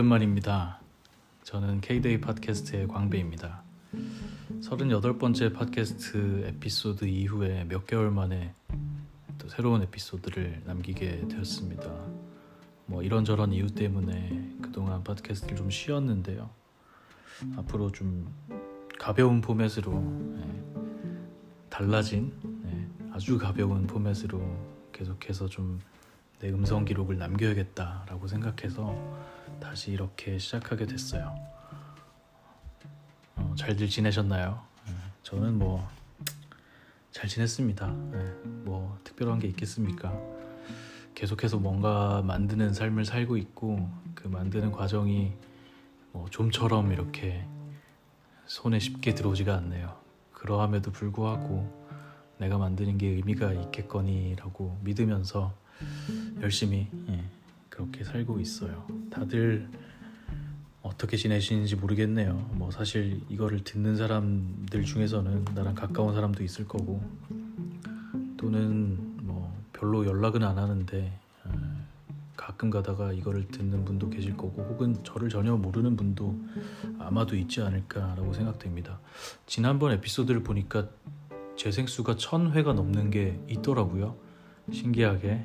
오랜만입니다. 저는 K-데이 팟캐스트의 광배입니다. 38번째 팟캐스트 에피소드 이후에 몇 개월 만에 또 새로운 에피소드를 남기게 되었습니다. 뭐 이런저런 이유 때문에 그동안 팟캐스트를 좀 쉬었는데요. 앞으로 좀 가벼운 포맷으로 네, 달라진 네, 아주 가벼운 포맷으로 계속해서 좀 내 음성 기록을 남겨야겠다라고 생각해서 다시 이렇게 시작하게 됐어요. 어, 잘들 지내셨나요? 네, 저는 뭐 잘 지냈습니다. 네, 뭐 특별한 게 있겠습니까? 계속해서 뭔가 만드는 삶을 살고 있고 그 만드는 과정이 뭐 좀처럼 이렇게 손에 쉽게 들어오지가 않네요. 그러함에도 불구하고 내가 만드는 게 의미가 있겠거니라고 믿으면서 열심히 예, 그렇게 살고 있어요. 다들 어떻게 지내시는지 모르겠네요. 뭐 사실 이거를 듣는 사람들 중에서는 나랑 가까운 사람도 있을 거고 또는 뭐 별로 연락은 안 하는데 어, 가끔 가다가 이거를 듣는 분도 계실 거고 혹은 저를 전혀 모르는 분도 아마도 있지 않을까라고 생각됩니다. 지난번 에피소드를 보니까 재생수가 천 회가 넘는 게 있더라고요. 신기하게.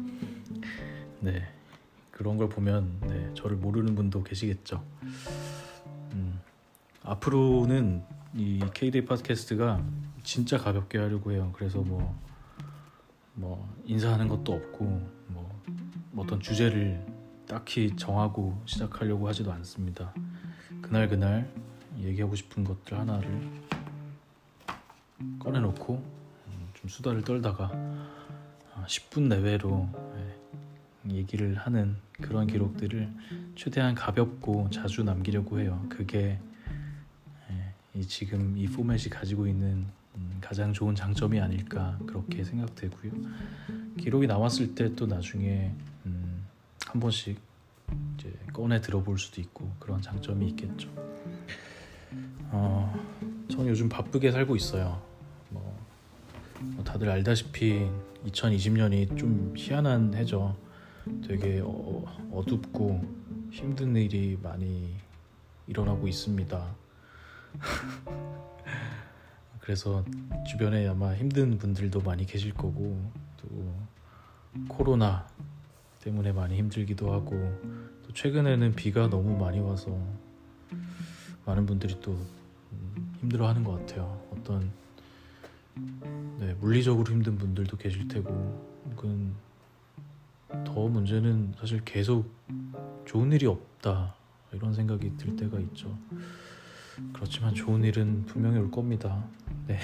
네. 그런 걸 보면 네, 저를 모르는 분도 계시겠죠. 음, 앞으로는 이 K-데이 팟캐스트가 진짜 가볍게 하려고 해요. 그래서 뭐, 뭐 인사하는 것도 없고 뭐 어떤 주제를 딱히 정하고 시작하려고 하지도 않습니다. 그날 그날 얘기하고 싶은 것들 하나를 꺼내놓고 음, 좀 수다를 떨다가 10분 내외로 예, 얘기를 하는 그런 기록들을 최대한 가볍고 자주 남기려고 해요. 그게 예, 지금 이 포맷이 가지고 있는 음, 가장 좋은 장점이 아닐까 그렇게 생각되고요. 기록이 나왔을 때 또 나중에 음, 한 번씩 이제 꺼내 들어볼 수도 있고 그런 장점이 있겠죠. 어, 저는 요즘 바쁘게 살고 있어요. 뭐, 뭐 다들 알다시피 2020년이 좀 희한한 해죠. 되게 어, 어둡고 힘든 일이 많이 일어나고 있습니다. 그래서 주변에 아마 힘든 분들도 많이 계실 거고 또 코로나 때문에 많이 힘들기도 하고 또 최근에는 비가 너무 많이 와서 많은 분들이 또 힘들어하는 것 같아요. 어떤 네, 물리적으로 힘든 분들도 계실 테고 혹은 더 문제는 사실 계속 좋은 일이 없다 이런 생각이 들 때가 있죠. 그렇지만 좋은 일은 분명히 올 겁니다. 네.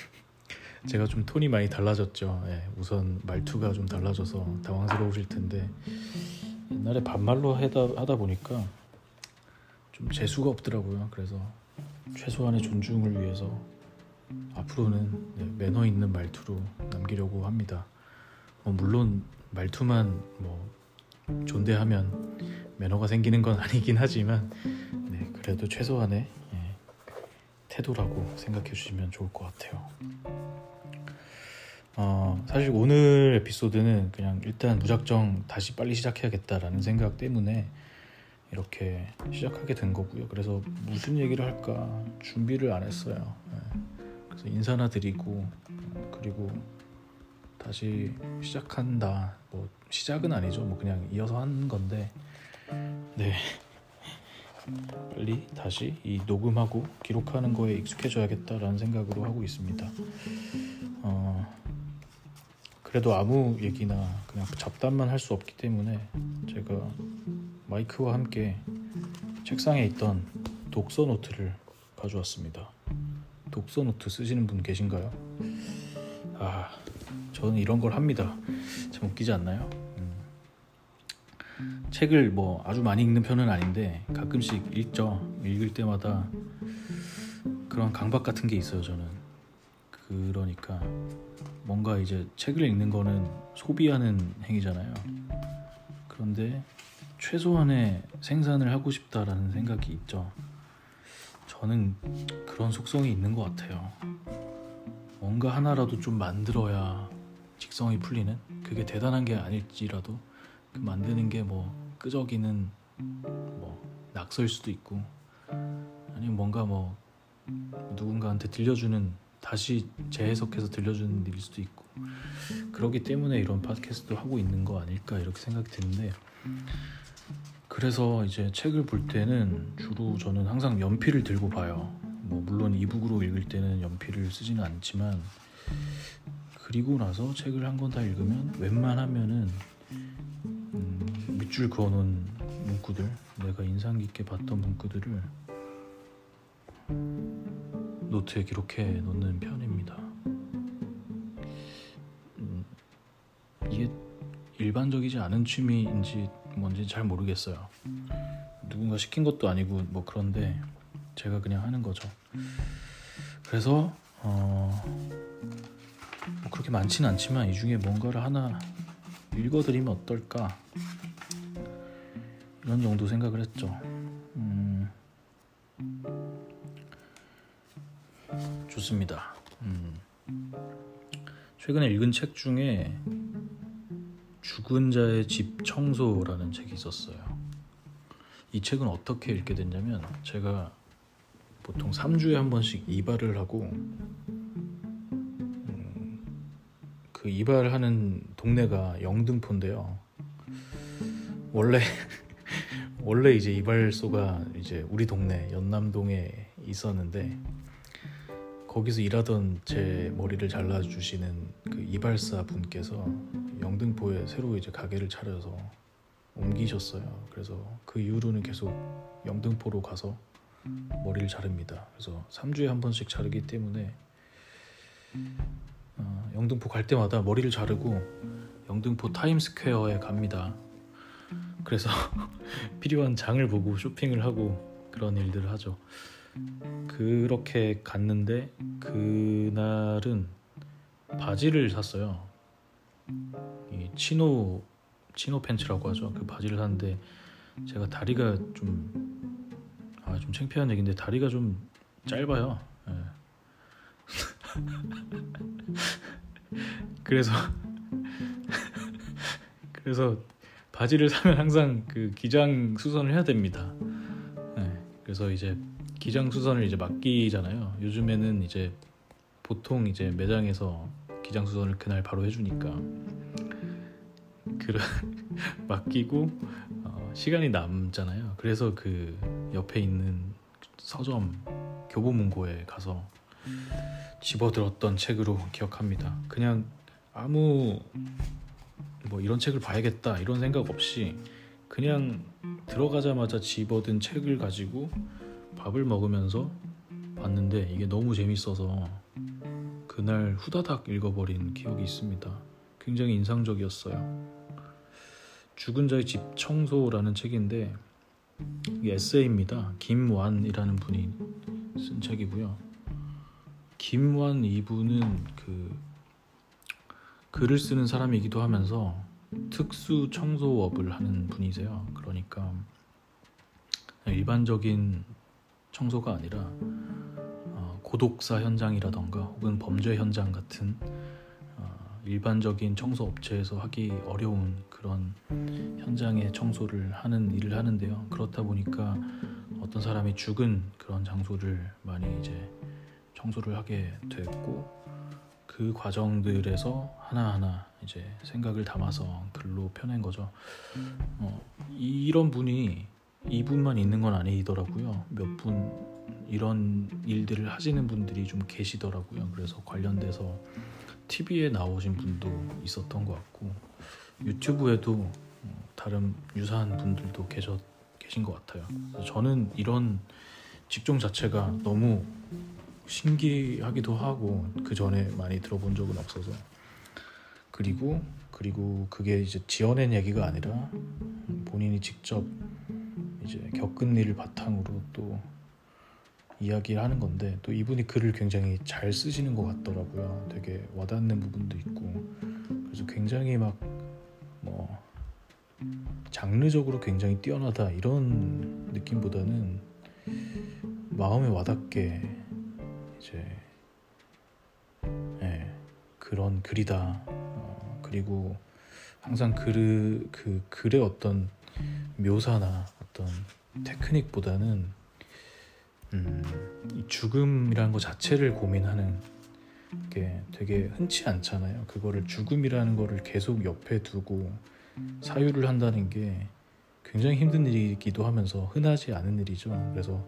제가 좀 톤이 많이 달라졌죠. 네, 우선 말투가 좀 달라져서 당황스러우실 텐데 옛날에 반말로 하다, 하다 보니까 좀 재수가 없더라고요. 그래서 최소한의 존중을 위해서 앞으로는 네, 매너 있는 말투로 남기려고 합니다. 뭐 물론 말투만 뭐 존대하면 매너가 생기는 건 아니긴 하지만 네, 그래도 최소한의 예, 태도라고 생각해 주시면 좋을 것 같아요. 어, 사실 오늘 에피소드는 그냥 일단 무작정 다시 빨리 시작해야겠다라는 생각 때문에 이렇게 시작하게 된 거고요. 그래서 무슨 얘기를 할까 준비를 안 했어요. 네. 그래서 인사나 드리고 그리고 다시 시작한다. 뭐 시작은 아니죠. 뭐 그냥 이어서 한 건데 네 빨리 다시 이 녹음하고 기록하는 거에 익숙해져야겠다라는 생각으로 하고 있습니다. 어, 그래도 아무 얘기나 그냥 잡담만 할 수 없기 때문에 제가 마이크와 함께 책상에 있던 독서 노트를 가져왔습니다. 독서 노트 쓰시는 분 계신가요? 아, 저는 이런 걸 합니다. 참 웃기지 않나요? 음. 책을 뭐 아주 많이 읽는 편은 아닌데 가끔씩 읽죠. 읽을 때마다 그런 강박 같은 게 있어요. 저는 그러니까 뭔가 이제 책을 읽는 거는 소비하는 행위잖아요. 그런데 최소한의 생산을 하고 싶다라는 생각이 있죠. 저는 그런 속성이 있는 것 같아요. 뭔가 하나라도 좀 만들어야 직성이 풀리는 그게 대단한 게 아닐지라도 그 만드는 게 뭐 끄적이는 뭐 낙서일 수도 있고 아니면 뭔가 뭐 누군가한테 들려주는 다시 재해석해서 들려주는 일일 수도 있고 그렇기 때문에 이런 팟캐스트도 하고 있는 거 아닐까 이렇게 생각이 드는데 그래서 이제 책을 볼 때는 주로 저는 항상 연필을 들고 봐요. 뭐 물론 이북으로 읽을 때는 연필을 쓰지는 않지만 그리고 나서 책을 한 권 다 읽으면 웬만하면은 음, 밑줄 그어놓은 문구들 내가 인상 깊게 봤던 문구들을 노트에 기록해 놓는 편입니다. 음, 이게 일반적이지 않은 취미인지 뭔지 잘 모르겠어요. 누군가 시킨 것도 아니고 뭐 그런데 제가 그냥 하는 거죠. 그래서 어, 뭐 그렇게 많지는 않지만 이 중에 뭔가를 하나 읽어드리면 어떨까 이런 정도 생각을 했죠. 음, 좋습니다. 음, 최근에 읽은 책 중에 죽은 자의 집 청소라는 책이 있었어요. 이 책은 어떻게 읽게 됐냐면 제가 보통 3주에 한 번씩 이발을 하고 음, 그 이발하는 동네가 영등포인데요. 원래 원래 이제 이발소가 이제 우리 동네 연남동에 있었는데 거기서 일하던 제 머리를 잘라 주시는 그 이발사 분께서 영등포에 새로 이제 가게를 차려서 옮기셨어요. 그래서 그 이후로는 계속 영등포로 가서 머리를 자릅니다. 그래서 3주에 한 번씩 자르기 때문에 어, 영등포 갈 때마다 머리를 자르고 영등포 타임스퀘어에 갑니다. 그래서 필요한 장을 보고 쇼핑을 하고 그런 일들을 하죠. 그렇게 갔는데 그날은 바지를 샀어요. 이 치노 치노 팬츠라고 하죠. 그 바지를 샀는데 제가 다리가 좀 아, 좀 창피한 얘기인데 다리가 좀 짧아요. 예. 그래서 그래서 바지를 사면 항상 그 기장 수선을 해야 됩니다. 예. 그래서 이제 기장 수선을 이제 맡기잖아요. 요즘에는 이제 보통 이제 매장에서 기장 수선을 그날 바로 해주니까 그 맡기고 어, 시간이 남잖아요. 그래서 그 옆에 있는 서점 교보문고에 가서 집어들었던 책으로 기억합니다. 그냥 아무 뭐 이런 책을 봐야겠다 이런 생각 없이 그냥 들어가자마자 집어든 책을 가지고 밥을 먹으면서 봤는데 이게 너무 재밌어서 그날 후다닥 읽어버린 기억이 있습니다. 굉장히 인상적이었어요. 죽은 자의 집 청소라는 책인데 에세이입니다. 김완이라는 분이 쓴 책이고요. 김완 이분은 그 글을 쓰는 사람이기도 하면서 특수 청소업을 하는 분이세요. 그러니까 일반적인 청소가 아니라 어, 고독사 현장이라던가 혹은 범죄 현장 같은 어, 일반적인 청소 업체에서 하기 어려운 그런 현장의 청소를 하는 일을 하는데요. 그렇다 보니까 어떤 사람이 죽은 그런 장소를 많이 이제 청소를 하게 됐고 그 과정들에서 하나하나 이제 생각을 담아서 글로 펴낸 거죠. 어, 이런 분이 이분만 있는 건 아니더라고요. 몇 분 이런 일들을 하시는 분들이 좀 계시더라고요. 그래서 관련돼서 TV에 나오신 분도 있었던 것 같고 유튜브에도 어, 다른 유사한 분들도 계셨 계신 것 같아요. 저는 이런 직종 자체가 너무 신기하기도 하고 그 전에 많이 들어본 적은 없어서 그리고 그리고 그게 이제 지어낸 얘기가 아니라 본인이 직접 이제 겪은 일을 바탕으로 또 이야기를 하는 건데 또 이분이 글을 굉장히 잘 쓰시는 것 같더라고요. 되게 와닿는 부분도 있고 그래서 굉장히 막 뭐 장르적으로 굉장히 뛰어나다 이런 느낌보다는 마음에 와닿게 이제 예, 그런 글이다. 어, 그리고 항상 글, 그 글의 어떤 묘사나 어떤 테크닉보다는 음, 이 죽음이라는 것 자체를 고민하는 게 되게 흔치 않잖아요. 그거를 죽음이라는 거를 계속 옆에 두고 사유를 한다는 게 굉장히 힘든 일이기도 하면서 흔하지 않은 일이죠. 그래서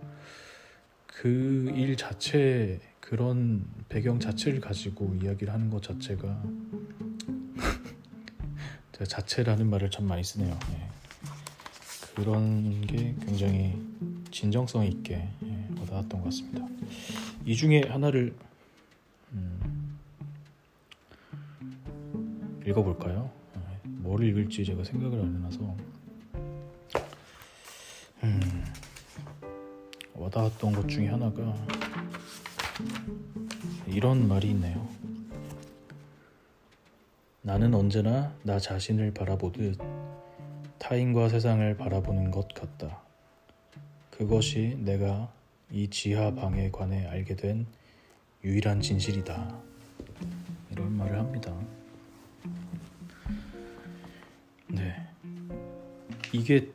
그 일 자체 그런 배경 자체를 가지고 이야기를 하는 것 자체가 제가 자체라는 말을 참 많이 쓰네요. 네. 그런 게 굉장히 진정성 있게 예, 와닿았던 것 같습니다. 이 중에 하나를 음, 읽어볼까요? 네, 뭘 읽을지 제가 생각을 안 해놔서 음, 와닿았던 것 중에 하나가 이런 말이 있네요. 나는 언제나 나 자신을 바라보듯 타인과 세상을 바라보는 것 같다. 그것이 내가 이 지하 방에 관해 알게 된 유일한 진실이다. 이런 말을 합니다. 네. 이게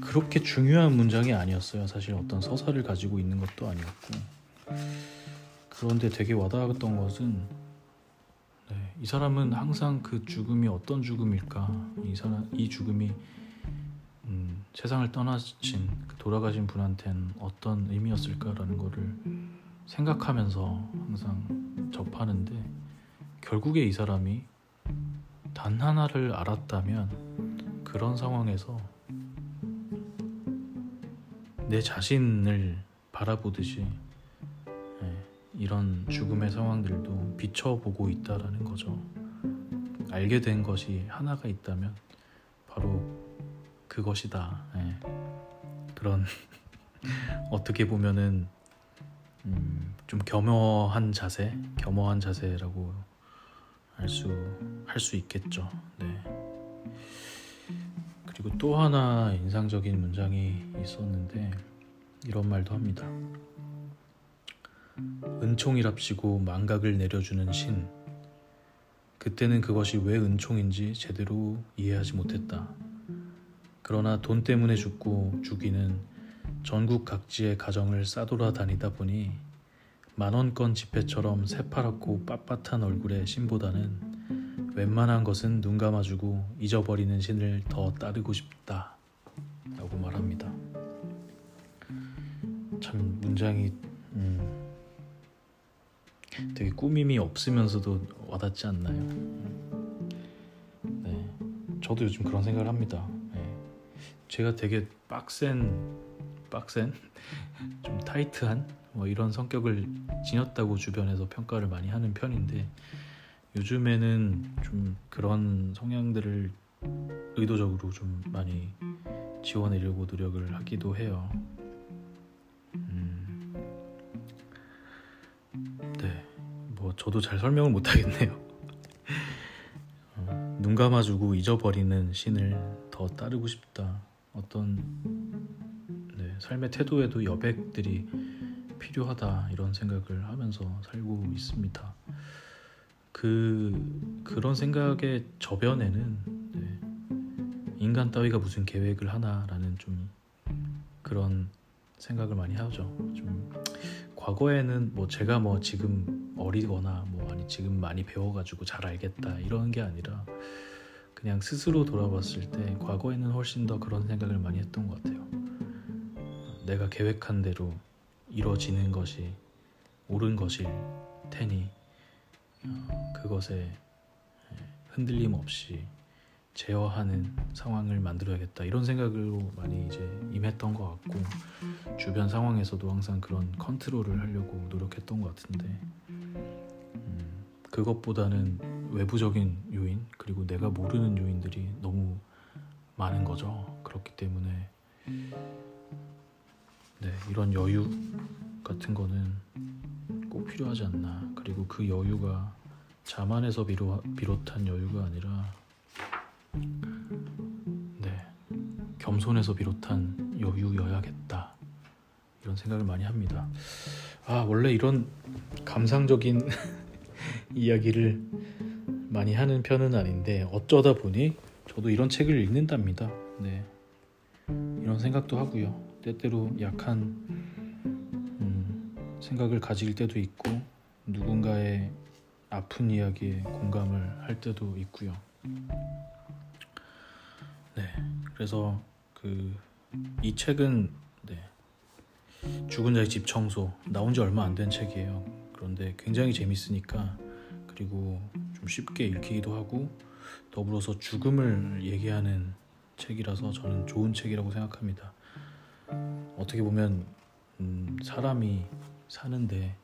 그렇게 중요한 문장이 아니었어요. 사실 어떤 서사를 가지고 있는 것도 아니었고. 그런데 되게 와닿았던 것은 네, 이 사람은 항상 그 죽음이 어떤 죽음일까? 이 사람 이 죽음이 음, 세상을 떠나신 그 돌아가신 분한테는 어떤 의미였을까라는 거를 생각하면서 항상 접하는데 결국에 이 사람이 단 하나를 알았다면 그런 상황에서 내 자신을 바라보듯이 예, 이런 죽음의 상황들도 비춰보고 있다라는 거죠. 알게 된 것이 하나가 있다면 바로 그것이다. 예. 그런 어떻게 보면은 음, 좀 겸허한 자세, 겸허한 자세라고 할 수 할 수 있겠죠. 네. 그리고 또 하나 인상적인 문장이 있었는데 이런 말도 합니다. 은총이랍시고 망각을 내려주는 신. 그때는 그것이 왜 은총인지 제대로 이해하지 못했다. 그러나 돈 때문에 죽고 죽이는 전국 각지의 가정을 싸돌아다니다 보니 만원권 지폐처럼 새파랗고 빳빳한 얼굴의 신보다는 웬만한 것은 눈 감아주고 잊어버리는 신을 더 따르고 싶다. 라고 말합니다. 참 문장이 음, 되게 꾸밈이 없으면서도 와닿지 않나요? 네, 저도 요즘 그런 생각을 합니다. 네, 제가 되게 빡센 빡센 좀 타이트한 뭐 이런 성격을 지녔다고 주변에서 평가를 많이 하는 편인데 요즘에는 좀 그런 성향들을 의도적으로 좀 많이 지워내려고 노력을 하기도 해요. 뭐 저도 잘 설명을 못 하겠네요. 어, 눈 감아주고 잊어버리는 신을 더 따르고 싶다. 어떤 네, 삶의 태도에도 여백들이 필요하다 이런 생각을 하면서 살고 있습니다. 그 그런 생각의 저변에는 네, 인간 따위가 무슨 계획을 하나라는 좀 그런 생각을 많이 하죠. 좀 과거에는 뭐 제가 뭐 지금 어리거나 뭐 아니 지금 많이 배워가지고 잘 알겠다 이런 게 아니라 그냥 스스로 돌아봤을 때 과거에는 훨씬 더 그런 생각을 많이 했던 것 같아요. 내가 계획한 대로 이루어지는 것이 옳은 것일 테니 어, 그것에 흔들림 없이 제어하는 상황을 만들어야겠다. 이런 생각으로 많이 이제 임했던 것 같고 주변 상황에서도 항상 그런 컨트롤을 하려고 노력했던 것 같은데 음, 그것보다는 외부적인 요인 그리고 내가 모르는 요인들이 너무 많은 거죠. 그렇기 때문에 네 이런 여유 같은 거는 꼭 필요하지 않나. 그리고 그 여유가 자만에서 비롯한 여유가 아니라 네, 겸손에서 비롯한 여유여야겠다 이런 생각을 많이 합니다. 아 원래 이런 감상적인 이야기를 많이 하는 편은 아닌데 어쩌다 보니 저도 이런 책을 읽는답니다. 네, 이런 생각도 하고요. 때때로 약한 음, 생각을 가질 때도 있고 누군가의 아픈 이야기에 공감을 할 때도 있고요. 네, 그래서 그 이 책은 네, 죽은 자의 집 청소 나온 지 얼마 안 된 책이에요. 그런데 굉장히 재밌으니까 그리고 좀 쉽게 읽히기도 하고 더불어서 죽음을 얘기하는 책이라서 저는 좋은 책이라고 생각합니다. 어떻게 보면 음, 사람이 사는데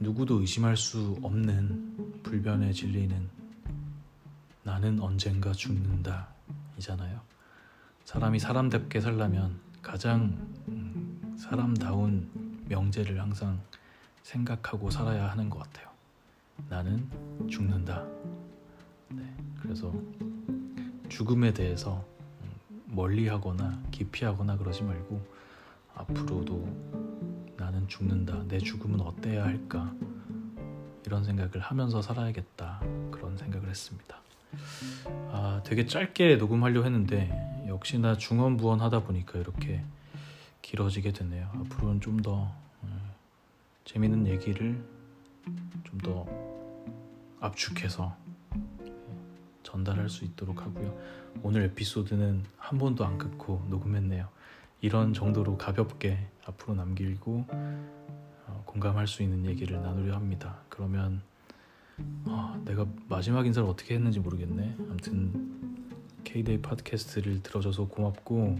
누구도 의심할 수 없는 불변의 진리는 나는 언젠가 죽는다 이잖아요. 사람이 사람답게 살려면 가장 음, 사람다운 명제를 항상 생각하고 살아야 하는 것 같아요. 나는 죽는다. 네, 그래서 죽음에 대해서 음, 멀리하거나 기피하거나 그러지 말고 앞으로도 나는 죽는다. 내 죽음은 어때야 할까? 이런 생각을 하면서 살아야겠다. 그런 생각을 했습니다. 아, 되게 짧게 녹음하려 했는데 역시나 중언부언 하다 보니까 이렇게 길어지게 됐네요. 앞으로는 좀 더 재밌는 얘기를 좀 더 압축해서 전달할 수 있도록 하고요. 오늘 에피소드는 한 번도 안 끊고 녹음했네요. 이런 정도로 가볍게 앞으로 남기고 어, 공감할 수 있는 얘기를 나누려 합니다. 그러면 아, 내가 마지막 인사를 어떻게 했는지 모르겠네. 아무튼 K-Day 팟캐스트를 들어줘서 고맙고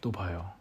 또 봐요.